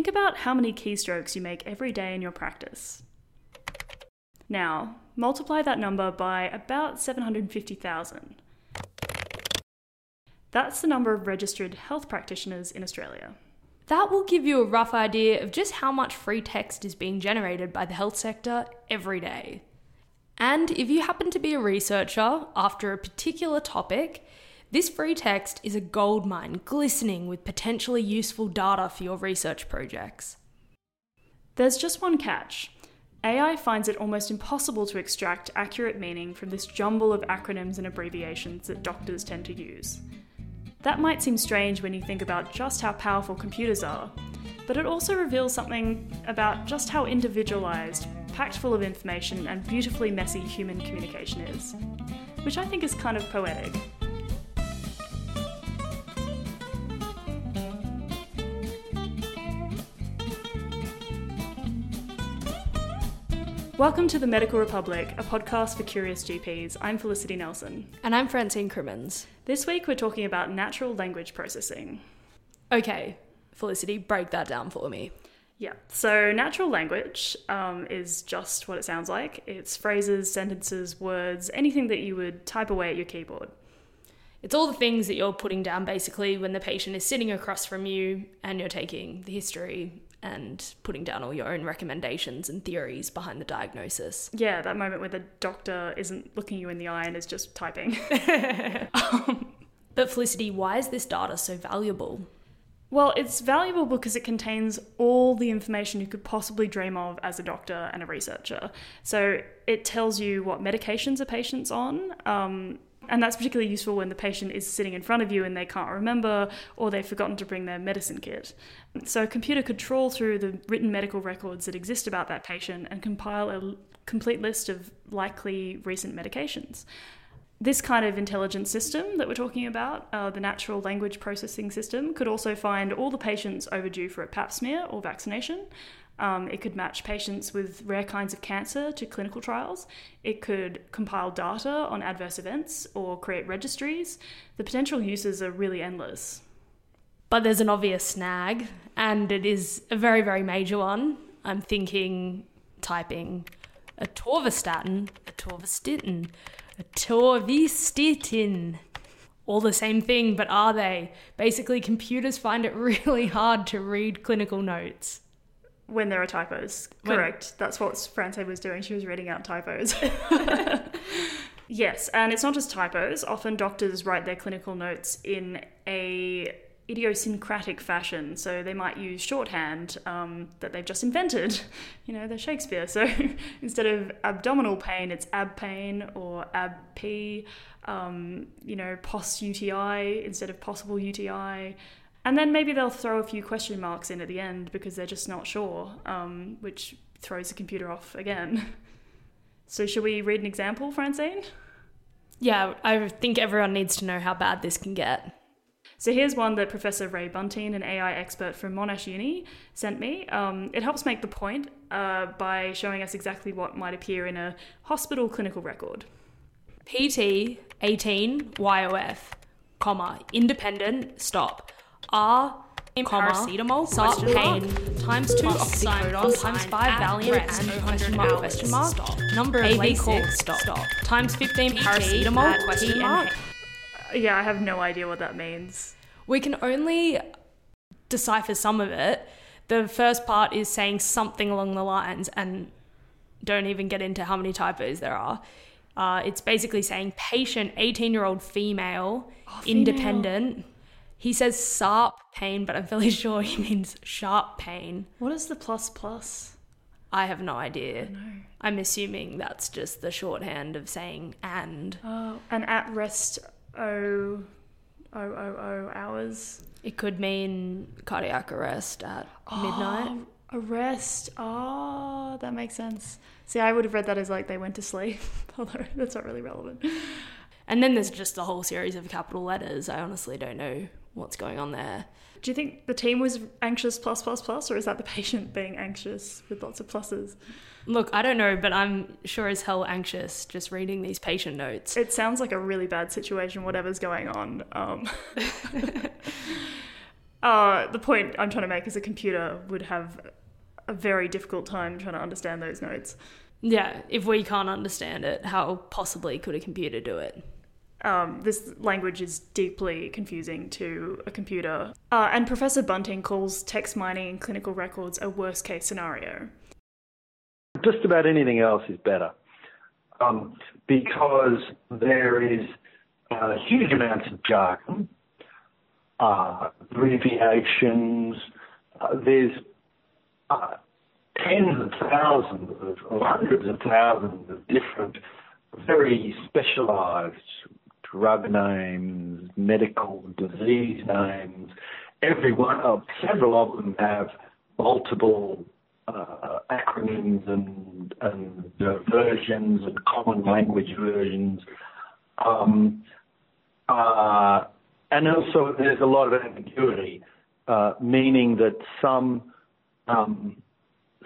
Think about how many keystrokes you make every day in your practice. Now, multiply that number by about 750,000. That's the number of registered health practitioners in Australia. That will give you a rough idea of just how much free text is being generated by the health sector every day. And if you happen to be a researcher after a particular topic, this free text is a goldmine glistening with potentially useful data for your research projects. There's just one catch. AI finds it almost impossible to extract accurate meaning from this jumble of acronyms and abbreviations that doctors tend to use. That might seem strange when you think about just how powerful computers are, but it also reveals something about just how individualized, packed full of information, and beautifully messy human communication is, which I think is kind of poetic. Welcome to the Medical Republic, a podcast for curious GPs. I'm Felicity Nelson. And I'm Francine Crimmins. This week we're talking about natural language processing. Okay, Felicity, break that down for me. Yeah, so natural language um, is just what it sounds like it's phrases, sentences, words, anything that you would type away at your keyboard. It's all the things that you're putting down basically when the patient is sitting across from you and you're taking the history and putting down all your own recommendations and theories behind the diagnosis. Yeah, that moment where the doctor isn't looking you in the eye and is just typing. um, but Felicity, why is this data so valuable? Well, it's valuable because it contains all the information you could possibly dream of as a doctor and a researcher. So it tells you what medications a patient's on, um, and that's particularly useful when the patient is sitting in front of you and they can't remember or they've forgotten to bring their medicine kit. So a computer could trawl through the written medical records that exist about that patient and compile a complete list of likely recent medications. This kind of intelligent system that we're talking about, uh, the natural language processing system, could also find all the patients overdue for a pap smear or vaccination, um, it could match patients with rare kinds of cancer to clinical trials. It could compile data on adverse events or create registries. The potential uses are really endless. But there's an obvious snag, and it is a very, very major one. I'm thinking typing atorvastatin, atorvastatin, atorvastatin. All the same thing, but are they? Basically, computers find it really hard to read clinical notes. When there are typos. Correct. When... That's what Francine was doing. She was reading out typos. yes, and it's not just typos. Often doctors write their clinical notes in a idiosyncratic fashion. So they might use shorthand um, that they've just invented. You know, they're Shakespeare. So instead of abdominal pain, it's ab pain or ab p. Um, you know, pos UTI instead of possible UTI. And then maybe they'll throw a few question marks in at the end because they're just not sure, um, which throws the computer off again. So, should we read an example, Francine? Yeah, I think everyone needs to know how bad this can get. So here's one that Professor Wray Buntine, an AI expert from Monash Uni, sent me. Um, it helps make the point uh, by showing us exactly what might appear in a hospital clinical record. PT 18 YOF, comma, independent, stop. R comma, paracetamol, SARP pain, times 2 oxycodone, times 5 Valium, and question mark, question mark, number of AV6, stop. stop. times 15 paracetamol, question mark. Yeah, I have no idea what that means. We can only decipher some of it. The first part is saying something along the lines, and don't even get into how many typos there are. Uh, it's basically saying patient, 18 year old female, oh, female, independent, he says sharp pain, but I'm fairly sure he means sharp pain. What is the plus plus? I have no idea. No. I'm assuming that's just the shorthand of saying and. Oh, and at rest oh, oh, oh, oh hours. It could mean cardiac arrest at oh, midnight. Arrest. Oh, that makes sense. See, I would have read that as like they went to sleep, although that's not really relevant. And then there's just a whole series of capital letters. I honestly don't know what's going on there. Do you think the team was anxious plus plus plus, or is that the patient being anxious with lots of pluses? Look, I don't know, but I'm sure as hell anxious just reading these patient notes. It sounds like a really bad situation, whatever's going on. Um. Uh, the point I'm trying to make is a computer would have a very difficult time trying to understand those notes. Yeah, if we can't understand it, how possibly could a computer do it? Um, this language is deeply confusing to a computer. Uh, and Professor Buntine calls text mining in clinical records a worst case scenario. Just about anything else is better um, because there is uh, huge amounts of jargon, uh, abbreviations, uh, there's uh, tens of thousands of, or hundreds of thousands of different, very specialized drug names, medical disease names. Every one of several of them have multiple uh, acronyms and, and uh, versions and common language versions. Um, uh, and also, there's a lot of ambiguity, uh, meaning that some um,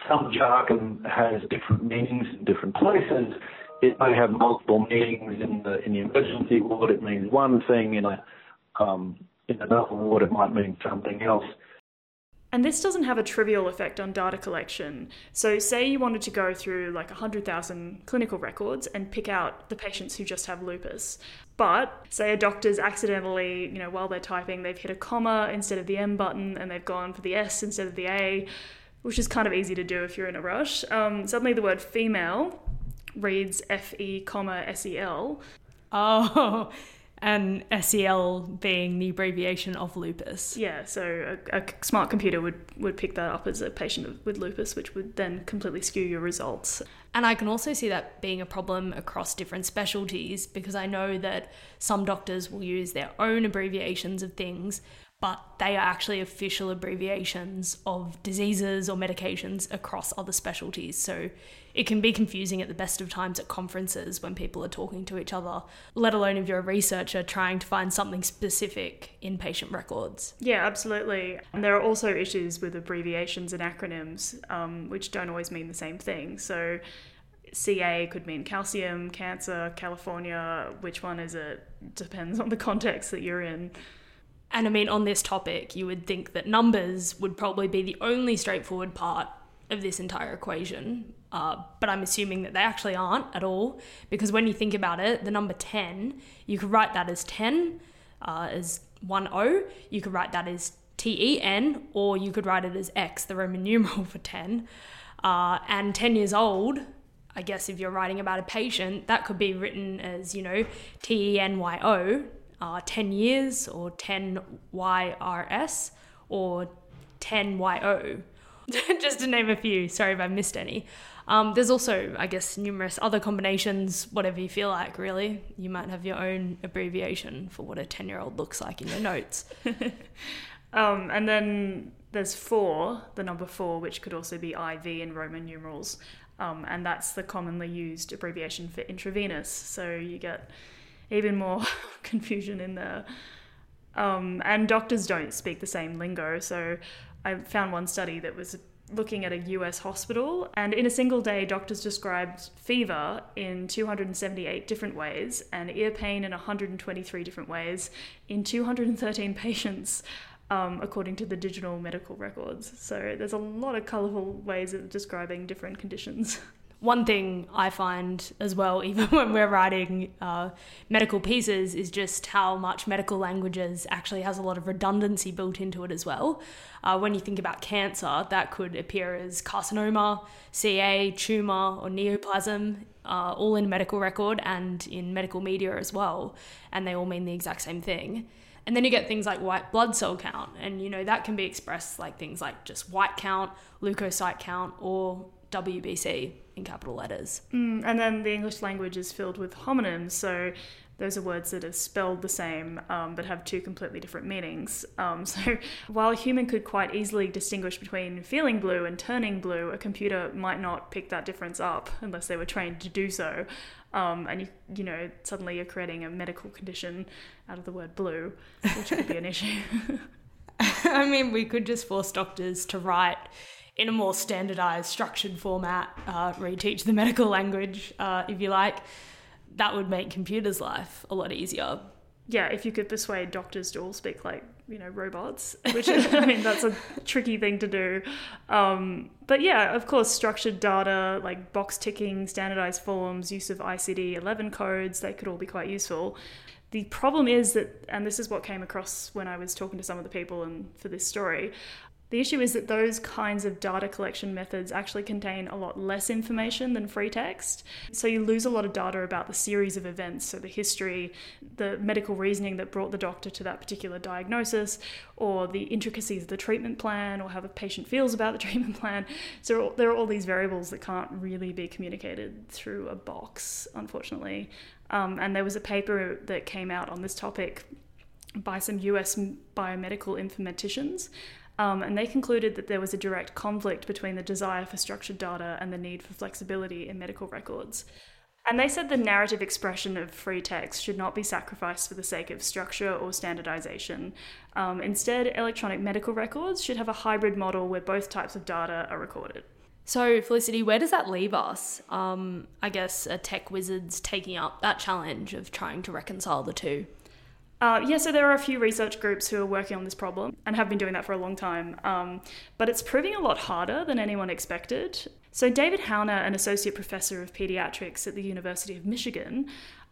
some jargon has different meanings in different places. It may have multiple meanings in the in the emergency ward. It means one thing in a um, in another ward. It might mean something else. And this doesn't have a trivial effect on data collection. So, say you wanted to go through like 100,000 clinical records and pick out the patients who just have lupus. But say a doctor's accidentally, you know, while they're typing, they've hit a comma instead of the M button and they've gone for the S instead of the A, which is kind of easy to do if you're in a rush. Um, suddenly the word female reads F E comma S E L. Oh, and SEL being the abbreviation of lupus. Yeah, so a, a, smart computer would, would pick that up as a patient with lupus, which would then completely skew your results. And I can also see that being a problem across different specialties because I know that some doctors will use their own abbreviations of things but they are actually official abbreviations of diseases or medications across other specialties. So it can be confusing at the best of times at conferences when people are talking to each other, let alone if you're a researcher trying to find something specific in patient records. Yeah, absolutely. And there are also issues with abbreviations and acronyms, um, which don't always mean the same thing. So CA could mean calcium, cancer, California. Which one is it? Depends on the context that you're in. And I mean, on this topic, you would think that numbers would probably be the only straightforward part of this entire equation. Uh, but I'm assuming that they actually aren't at all, because when you think about it, the number 10, you could write that as 10, uh, as 1 O, you could write that as T E N, or you could write it as X, the Roman numeral for 10. Uh, and 10 years old, I guess if you're writing about a patient, that could be written as, you know, T E N Y O, uh, 10 years or 10 YRS or 10 YO, just to name a few. Sorry if I missed any. Um, there's also, I guess, numerous other combinations, whatever you feel like, really. You might have your own abbreviation for what a 10 year old looks like in your notes. um, and then there's four, the number four, which could also be IV in Roman numerals. Um, and that's the commonly used abbreviation for intravenous. So you get even more confusion in there. Um, and doctors don't speak the same lingo. So I found one study that was looking at a US hospital, and in a single day, doctors described fever in 278 different ways and ear pain in 123 different ways in 213 patients. Um, according to the digital medical records. So there's a lot of colourful ways of describing different conditions. one thing I find as well, even when we're writing uh, medical pieces, is just how much medical languages actually has a lot of redundancy built into it as well. Uh, when you think about cancer, that could appear as carcinoma, CA, tumour, or neoplasm, uh, all in medical record and in medical media as well, and they all mean the exact same thing. And then you get things like white blood cell count, and you know that can be expressed like things like just white count, leukocyte count, or WBC in capital letters. Mm, and then the English language is filled with homonyms, so those are words that are spelled the same um, but have two completely different meanings. Um, so while a human could quite easily distinguish between feeling blue and turning blue, a computer might not pick that difference up unless they were trained to do so. Um, and you, you know, suddenly you're creating a medical condition out of the word blue, which could be an issue. I mean, we could just force doctors to write in a more standardized, structured format, uh, reteach the medical language, uh, if you like, that would make computers' life a lot easier. Yeah, if you could persuade doctors to all speak like you know robots which i mean that's a tricky thing to do um, but yeah of course structured data like box ticking standardized forms use of icd 11 codes they could all be quite useful the problem is that and this is what came across when i was talking to some of the people and for this story the issue is that those kinds of data collection methods actually contain a lot less information than free text. So you lose a lot of data about the series of events, so the history, the medical reasoning that brought the doctor to that particular diagnosis, or the intricacies of the treatment plan, or how the patient feels about the treatment plan. So there are all these variables that can't really be communicated through a box, unfortunately. Um, and there was a paper that came out on this topic by some US biomedical informaticians um, and they concluded that there was a direct conflict between the desire for structured data and the need for flexibility in medical records. And they said the narrative expression of free text should not be sacrificed for the sake of structure or standardization. Um, instead, electronic medical records should have a hybrid model where both types of data are recorded. So, Felicity, where does that leave us? Um, I guess a tech wizard's taking up that challenge of trying to reconcile the two. Uh, yeah, so there are a few research groups who are working on this problem and have been doing that for a long time, um, but it's proving a lot harder than anyone expected. So, David Hanauer, an associate professor of pediatrics at the University of Michigan,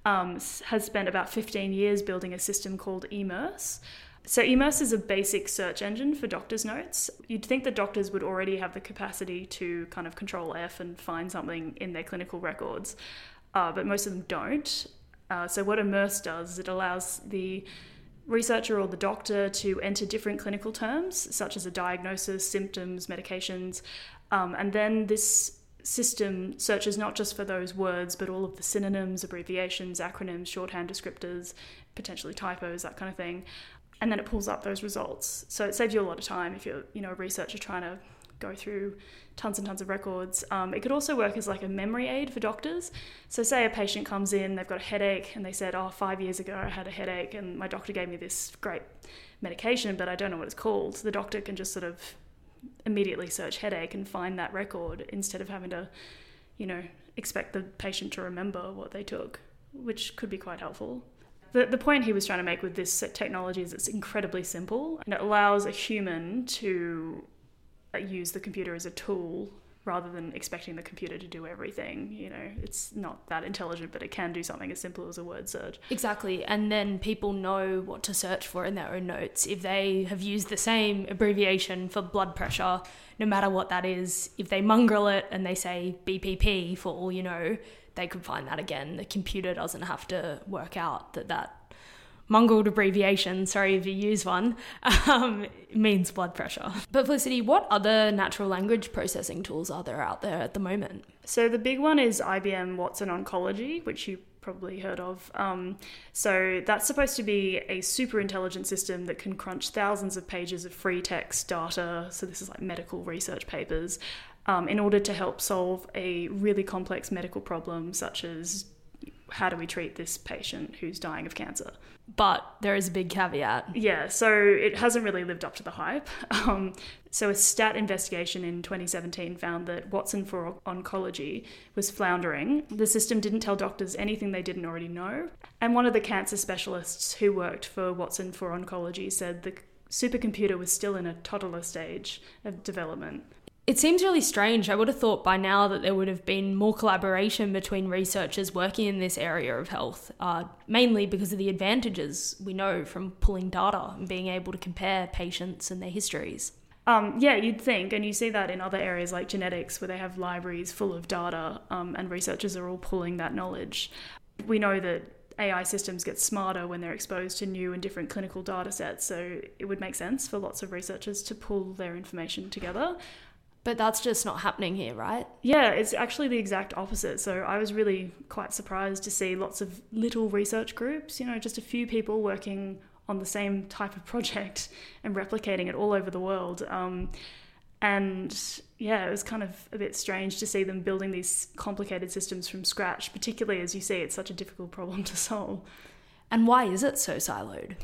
um, has spent about 15 years building a system called eMERSE. So, eMERSE is a basic search engine for doctors' notes. You'd think that doctors would already have the capacity to kind of control F and find something in their clinical records, uh, but most of them don't. Uh, so, what eMERSE does is it allows the researcher or the doctor to enter different clinical terms, such as a diagnosis, symptoms, medications, um, and then this system searches not just for those words, but all of the synonyms, abbreviations, acronyms, shorthand descriptors, potentially typos, that kind of thing. And then it pulls up those results. So it saves you a lot of time if you're, you know, a researcher trying to go through tons and tons of records. Um, it could also work as like a memory aid for doctors. So, say a patient comes in, they've got a headache, and they said, Oh, five years ago I had a headache, and my doctor gave me this great medication, but I don't know what it's called. The doctor can just sort of immediately search headache and find that record instead of having to, you know, expect the patient to remember what they took, which could be quite helpful. The, the point he was trying to make with this technology is it's incredibly simple and it allows a human to use the computer as a tool rather than expecting the computer to do everything. You know, it's not that intelligent, but it can do something as simple as a word search. Exactly. And then people know what to search for in their own notes. If they have used the same abbreviation for blood pressure, no matter what that is, if they mongrel it and they say BPP for all you know, they could find that again. The computer doesn't have to work out that that mongreled abbreviation, sorry if you use one, um, means blood pressure. But Felicity, what other natural language processing tools are there out there at the moment? So the big one is IBM Watson Oncology, which you probably heard of. Um, so that's supposed to be a super intelligent system that can crunch thousands of pages of free text data. So this is like medical research papers. Um, in order to help solve a really complex medical problem, such as how do we treat this patient who's dying of cancer? But there is a big caveat. Yeah, so it hasn't really lived up to the hype. Um, so, a stat investigation in 2017 found that Watson for Oncology was floundering. The system didn't tell doctors anything they didn't already know. And one of the cancer specialists who worked for Watson for Oncology said the supercomputer was still in a toddler stage of development. It seems really strange. I would have thought by now that there would have been more collaboration between researchers working in this area of health, uh, mainly because of the advantages we know from pulling data and being able to compare patients and their histories. Um, yeah, you'd think, and you see that in other areas like genetics, where they have libraries full of data, um, and researchers are all pulling that knowledge. We know that AI systems get smarter when they're exposed to new and different clinical data sets, so it would make sense for lots of researchers to pull their information together. But that's just not happening here, right? Yeah, it's actually the exact opposite. So I was really quite surprised to see lots of little research groups, you know, just a few people working on the same type of project and replicating it all over the world. Um, and yeah, it was kind of a bit strange to see them building these complicated systems from scratch, particularly as you see it's such a difficult problem to solve. And why is it so siloed?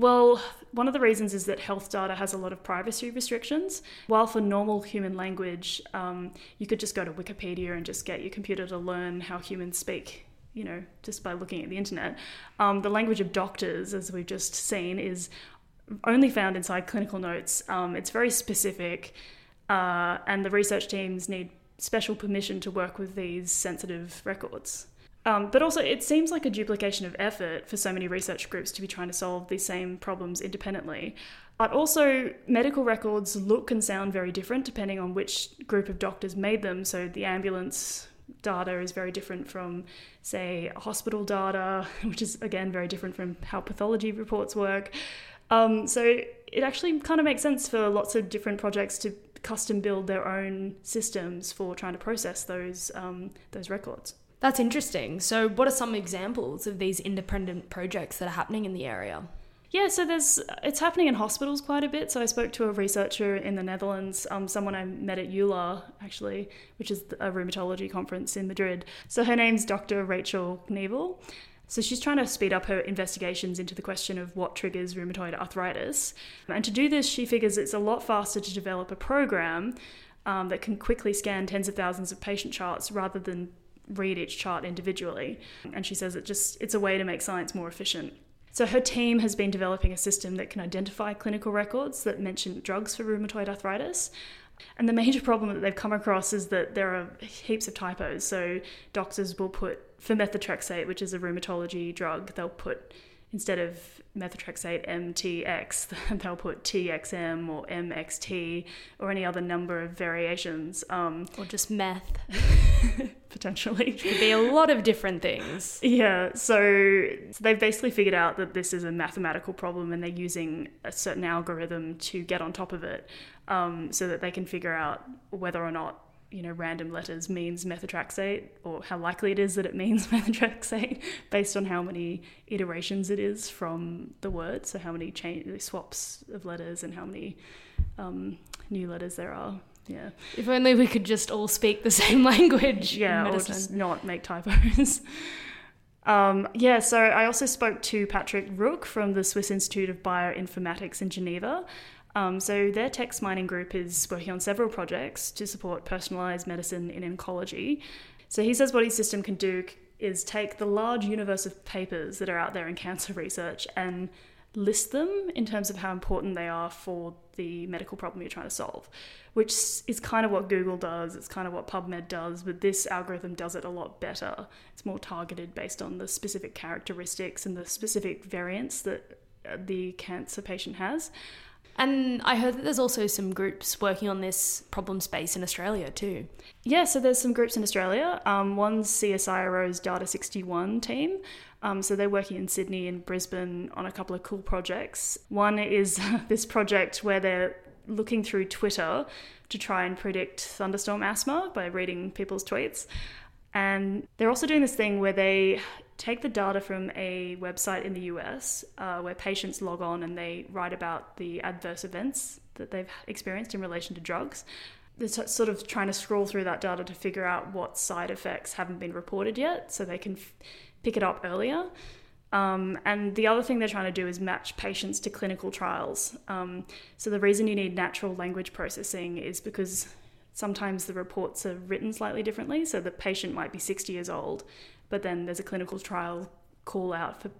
Well, one of the reasons is that health data has a lot of privacy restrictions. While for normal human language, um, you could just go to Wikipedia and just get your computer to learn how humans speak, you know, just by looking at the internet. Um, the language of doctors, as we've just seen, is only found inside clinical notes. Um, it's very specific, uh, and the research teams need special permission to work with these sensitive records. Um, but also, it seems like a duplication of effort for so many research groups to be trying to solve these same problems independently. But also, medical records look and sound very different depending on which group of doctors made them. So, the ambulance data is very different from, say, hospital data, which is again very different from how pathology reports work. Um, so, it actually kind of makes sense for lots of different projects to custom build their own systems for trying to process those um, those records. That's interesting. So, what are some examples of these independent projects that are happening in the area? Yeah, so there's it's happening in hospitals quite a bit. So I spoke to a researcher in the Netherlands, um, someone I met at EULAR actually, which is a rheumatology conference in Madrid. So her name's Dr. Rachel Knevel. So she's trying to speed up her investigations into the question of what triggers rheumatoid arthritis. And to do this, she figures it's a lot faster to develop a program um, that can quickly scan tens of thousands of patient charts rather than read each chart individually. And she says it just it's a way to make science more efficient. So her team has been developing a system that can identify clinical records that mention drugs for rheumatoid arthritis. And the major problem that they've come across is that there are heaps of typos. So doctors will put for methotrexate, which is a rheumatology drug, they'll put instead of methotrexate MTX, they'll put TXM or MXT or any other number of variations. Um, or just meth. potentially. Could be a lot of different things. Yeah, so, so they've basically figured out that this is a mathematical problem and they're using a certain algorithm to get on top of it um, so that they can figure out whether or not you know, random letters means methotrexate or how likely it is that it means methotrexate based on how many iterations it is from the word. So, how many change, swaps of letters and how many um, new letters there are. Yeah. If only we could just all speak the same language. Yeah, or just not make typos. um, yeah, so I also spoke to Patrick Ruch from the Swiss Institute of Bioinformatics in Geneva. Um, so their text mining group is working on several projects to support personalised medicine in oncology. So he says what his system can do is take the large universe of papers that are out there in cancer research and list them in terms of how important they are for the medical problem you're trying to solve, which is kind of what Google does. It's kind of what PubMed does, but this algorithm does it a lot better. It's more targeted based on the specific characteristics and the specific variants that uh, the cancer patient has. And I heard that there's also some groups working on this problem space in Australia too. Yeah, so there's some groups in Australia. Um, one's CSIRO's Data 61 team. Um, so they're working in Sydney and Brisbane on a couple of cool projects. One is this project where they're looking through Twitter to try and predict thunderstorm asthma by reading people's tweets. And they're also doing this thing where they take the data from a website in the US uh, where patients log on and they write about the adverse events that they've experienced in relation to drugs. They're sort of trying to scroll through that data to figure out what side effects haven't been reported yet so they can f- pick it up earlier. Um, and the other thing they're trying to do is match patients to clinical trials. Um, so the reason you need natural language processing is because sometimes the reports are written slightly differently. So the patient might be 60 years old, but then there's a clinical trial call out for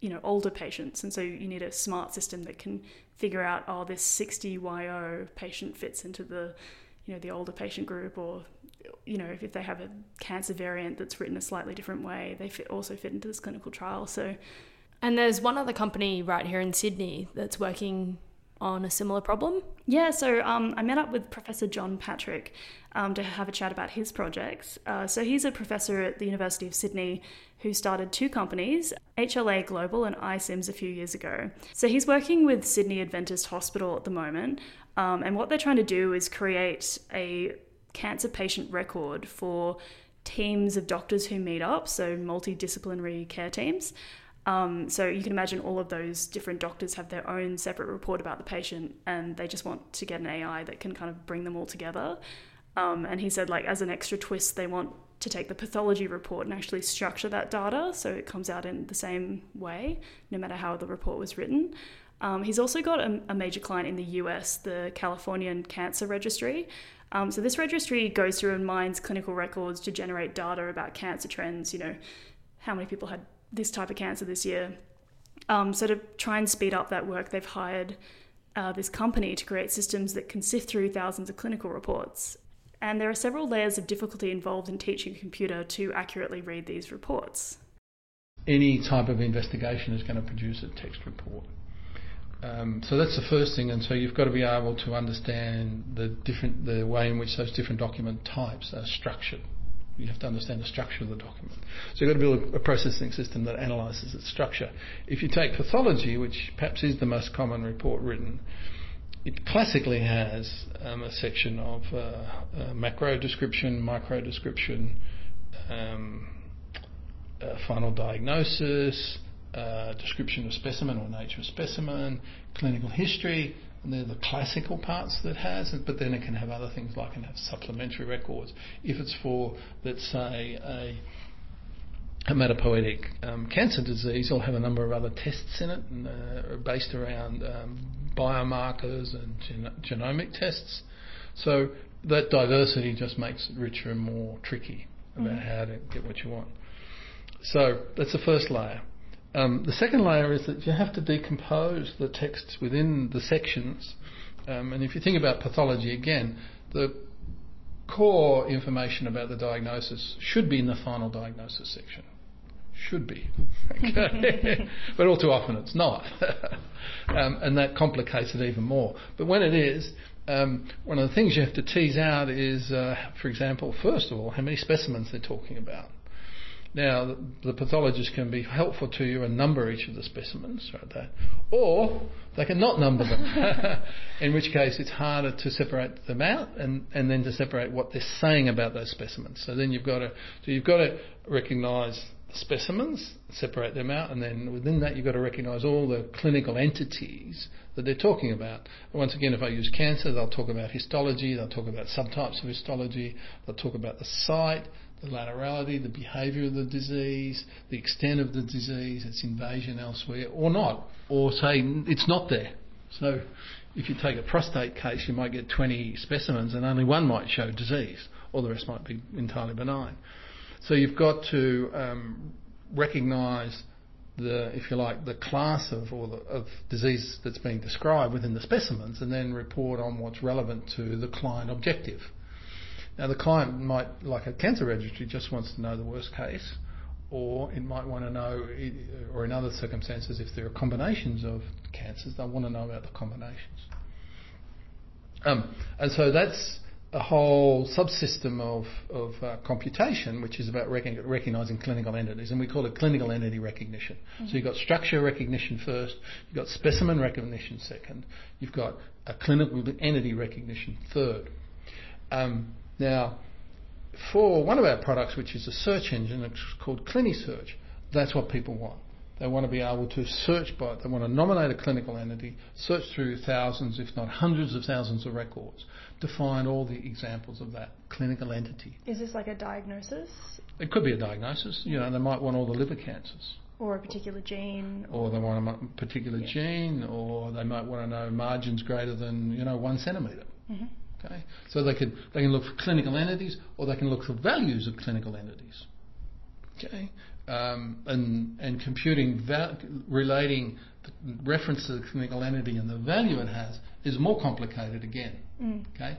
you know older patients, and so you need a smart system that can figure out oh this 60 YO patient fits into the you know the older patient group? Or you know if they have a cancer variant that's written a slightly different way they fit, also fit into this clinical trial. So and there's one other company right here in Sydney that's working on a similar problem? Yeah, so um, I met up with Professor Jon Patrick um, to have a chat about his projects. Uh, so he's a professor at the University of Sydney who started two companies, HLA Global and iCIMS, a few years ago. So he's working with Sydney Adventist Hospital at the moment, um, and what they're trying to do is create a cancer patient record for teams of doctors who meet up, so multidisciplinary care teams. Um, so you can imagine all of those different doctors have their own separate report about the patient, and they just want to get an AI that can kind of bring them all together. Um, and he said, like, as an extra twist, they want to take the pathology report and actually structure that data so it comes out in the same way, no matter how the report was written. Um, he's also got a, a, major client in the US, the Californian Cancer Registry. Um, so this registry goes through and mines clinical records to generate data about cancer trends. You know, how many people had this type of cancer this year. Um, so to try and speed up that work, they've hired uh, this company to create systems that can sift through thousands of clinical reports. And there are several layers of difficulty involved in teaching a computer to accurately read these reports. Any type of investigation is going to produce a text report. Um, so that's the first thing, and so you've got to be able to understand the different the way in which those different document types are structured. You have to understand the structure of the document. So you've got to build a processing system that analyses its structure. If you take pathology, which perhaps is the most common report written, it classically has um, a section of uh, uh, macro description, micro description, um, uh, final diagnosis, uh, description of specimen or nature of specimen, clinical history, and they're the classical parts that has, but then it can have other things like it can have supplementary records. If it's for, let's say, a hematopoietic um, cancer disease, it'll have a number of other tests in it and, uh, based around um, biomarkers and gen- genomic tests. So that diversity just makes it richer and more tricky about mm-hmm. how to get what you want. So that's the first layer. Um, the second layer is that you have to decompose the texts within the sections. Um, and if you think about pathology again, the core information about the diagnosis should be in the final diagnosis section. Should be. Okay. but all too often it's not. um, and that complicates it even more. But when it is, um, one of the things you have to tease out is, uh, for example, first of all, how many specimens they're talking about. Now, the, pathologist can be helpful to you and number each of the specimens, right there, or they can not number them, in which case it's harder to separate them out and, and then to separate what they're saying about those specimens. So then you've got to so you've got to recognise the specimens, separate them out, and then within that you've got to recognise all the clinical entities that they're talking about. Once again, if I use cancer, they'll talk about histology, they'll talk about subtypes of histology, they'll talk about the site, the laterality, the behaviour of the disease, the extent of the disease, its invasion elsewhere, or not, or say it's not there. So if you take a prostate case, you might get 20 specimens and only one might show disease, or the rest might be entirely benign. So you've got to um, recognise the, if you like, the class of or the, of disease that's being described within the specimens, and then report on what's relevant to the client objective. Now, the client might, like a cancer registry, just wants to know the worst case, or it might want to know, or in other circumstances, if there are combinations of cancers, they want to know about the combinations. Um, and so that's a whole subsystem of, of uh, computation, which is about rec- recognizing clinical entities, and we call it clinical entity recognition. Mm-hmm. So you've got structure recognition first, you've got specimen recognition second, you've got a clinical entity recognition third. Um, now, for one of our products, which is a search engine, it's called CliniSearch, that's what people want. They want to be able to search by, they want to nominate a clinical entity, search through thousands, if not hundreds of thousands of records to find all the examples of that clinical entity. Is this like a diagnosis? It could be a diagnosis. You know, they might want all the liver cancers. Or a particular gene. Or, or they want a particular yeah. gene, or they might want to know margins greater than, you know, one centimetre. Mm-hmm. Okay? So they can, they can look for clinical entities or they can look for values of clinical entities. Okay? Um, and, and computing va- relating the reference to the clinical entity and the value it has is more complicated again. Mm. Okay?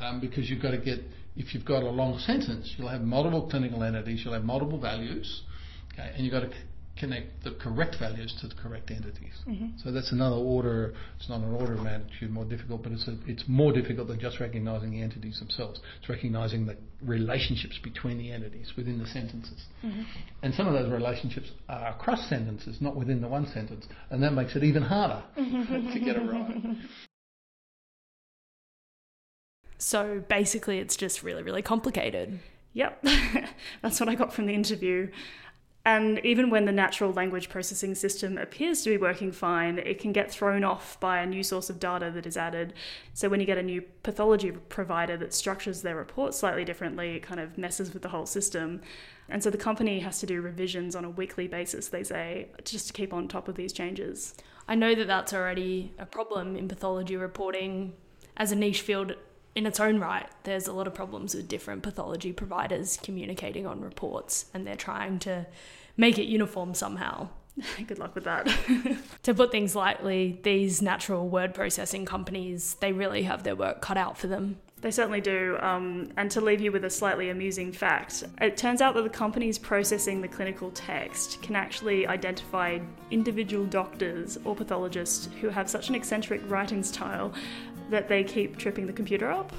Um, because you've got to get, if you've got a long sentence, you'll have multiple clinical entities, you'll have multiple values, okay, and you've got to connect the correct values to the correct entities. Mm-hmm. So that's another order. It's not an order of magnitude more difficult, but it's a, it's more difficult than just recognizing the entities themselves. It's recognizing the relationships between the entities within the sentences, mm-hmm. and some of those relationships are across sentences, not within the one sentence, and that makes it even harder to get it right. So basically, it's just really, really complicated. Yep, that's what I got from the interview. And even when the natural language processing system appears to be working fine, it can get thrown off by a new source of data that is added. So when you get a new pathology provider that structures their report slightly differently, it kind of messes with the whole system. And so the company has to do revisions on a weekly basis, they say, just to keep on top of these changes. I know that that's already a problem in pathology reporting as a niche field in its own right. There's a lot of problems with different pathology providers communicating on reports, and they're trying to make it uniform somehow. Good luck with that. To put things lightly, these natural word processing companies, they really have their work cut out for them. They certainly do. Um, and to leave you with a slightly amusing fact, it turns out that the companies processing the clinical text can actually identify individual doctors or pathologists who have such an eccentric writing style that they keep tripping the computer up.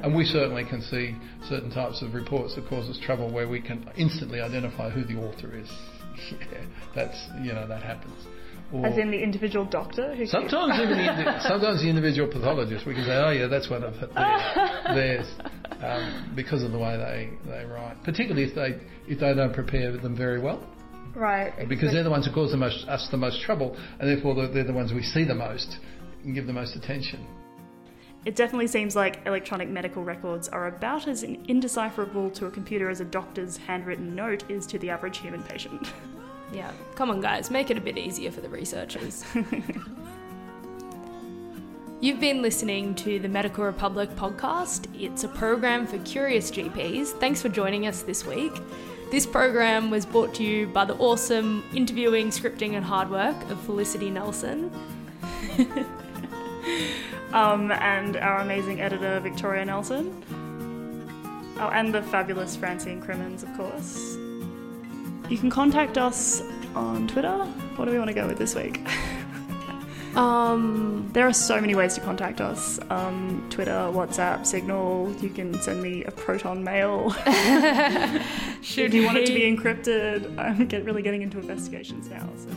And we certainly can see certain types of reports that cause us trouble where we can instantly identify who the author is. Yeah, that's you know that happens. Or As in the individual doctor who sometimes even the, indi- sometimes the individual pathologist we can say, oh yeah, that's what I've hit theirs, um, because of the way they, they write. Particularly if they if they don't prepare them very well, Right. because they're the ones who cause the most, us the most trouble, and therefore they're the ones we see the most and give the most attention. It definitely seems like electronic medical records are about as indecipherable to a computer as a doctor's handwritten note is to the average human patient. Yeah, come on, guys, make it a bit easier for the researchers. You've been listening to the Medical Republic podcast. It's a program for curious GPs. Thanks for joining us this week. This program was brought to you by the awesome interviewing, scripting, and hard work of Felicity Nelson. Um, and our amazing editor, Victoria Nelson. Oh, and the fabulous Francine Crimmins, of course. You can contact us on Twitter. What do we want to go with this week? Um, There are so many ways to contact us um, Twitter, WhatsApp, Signal. You can send me a Proton mail. should if you want it to be encrypted, I'm get, really getting into investigations now. So.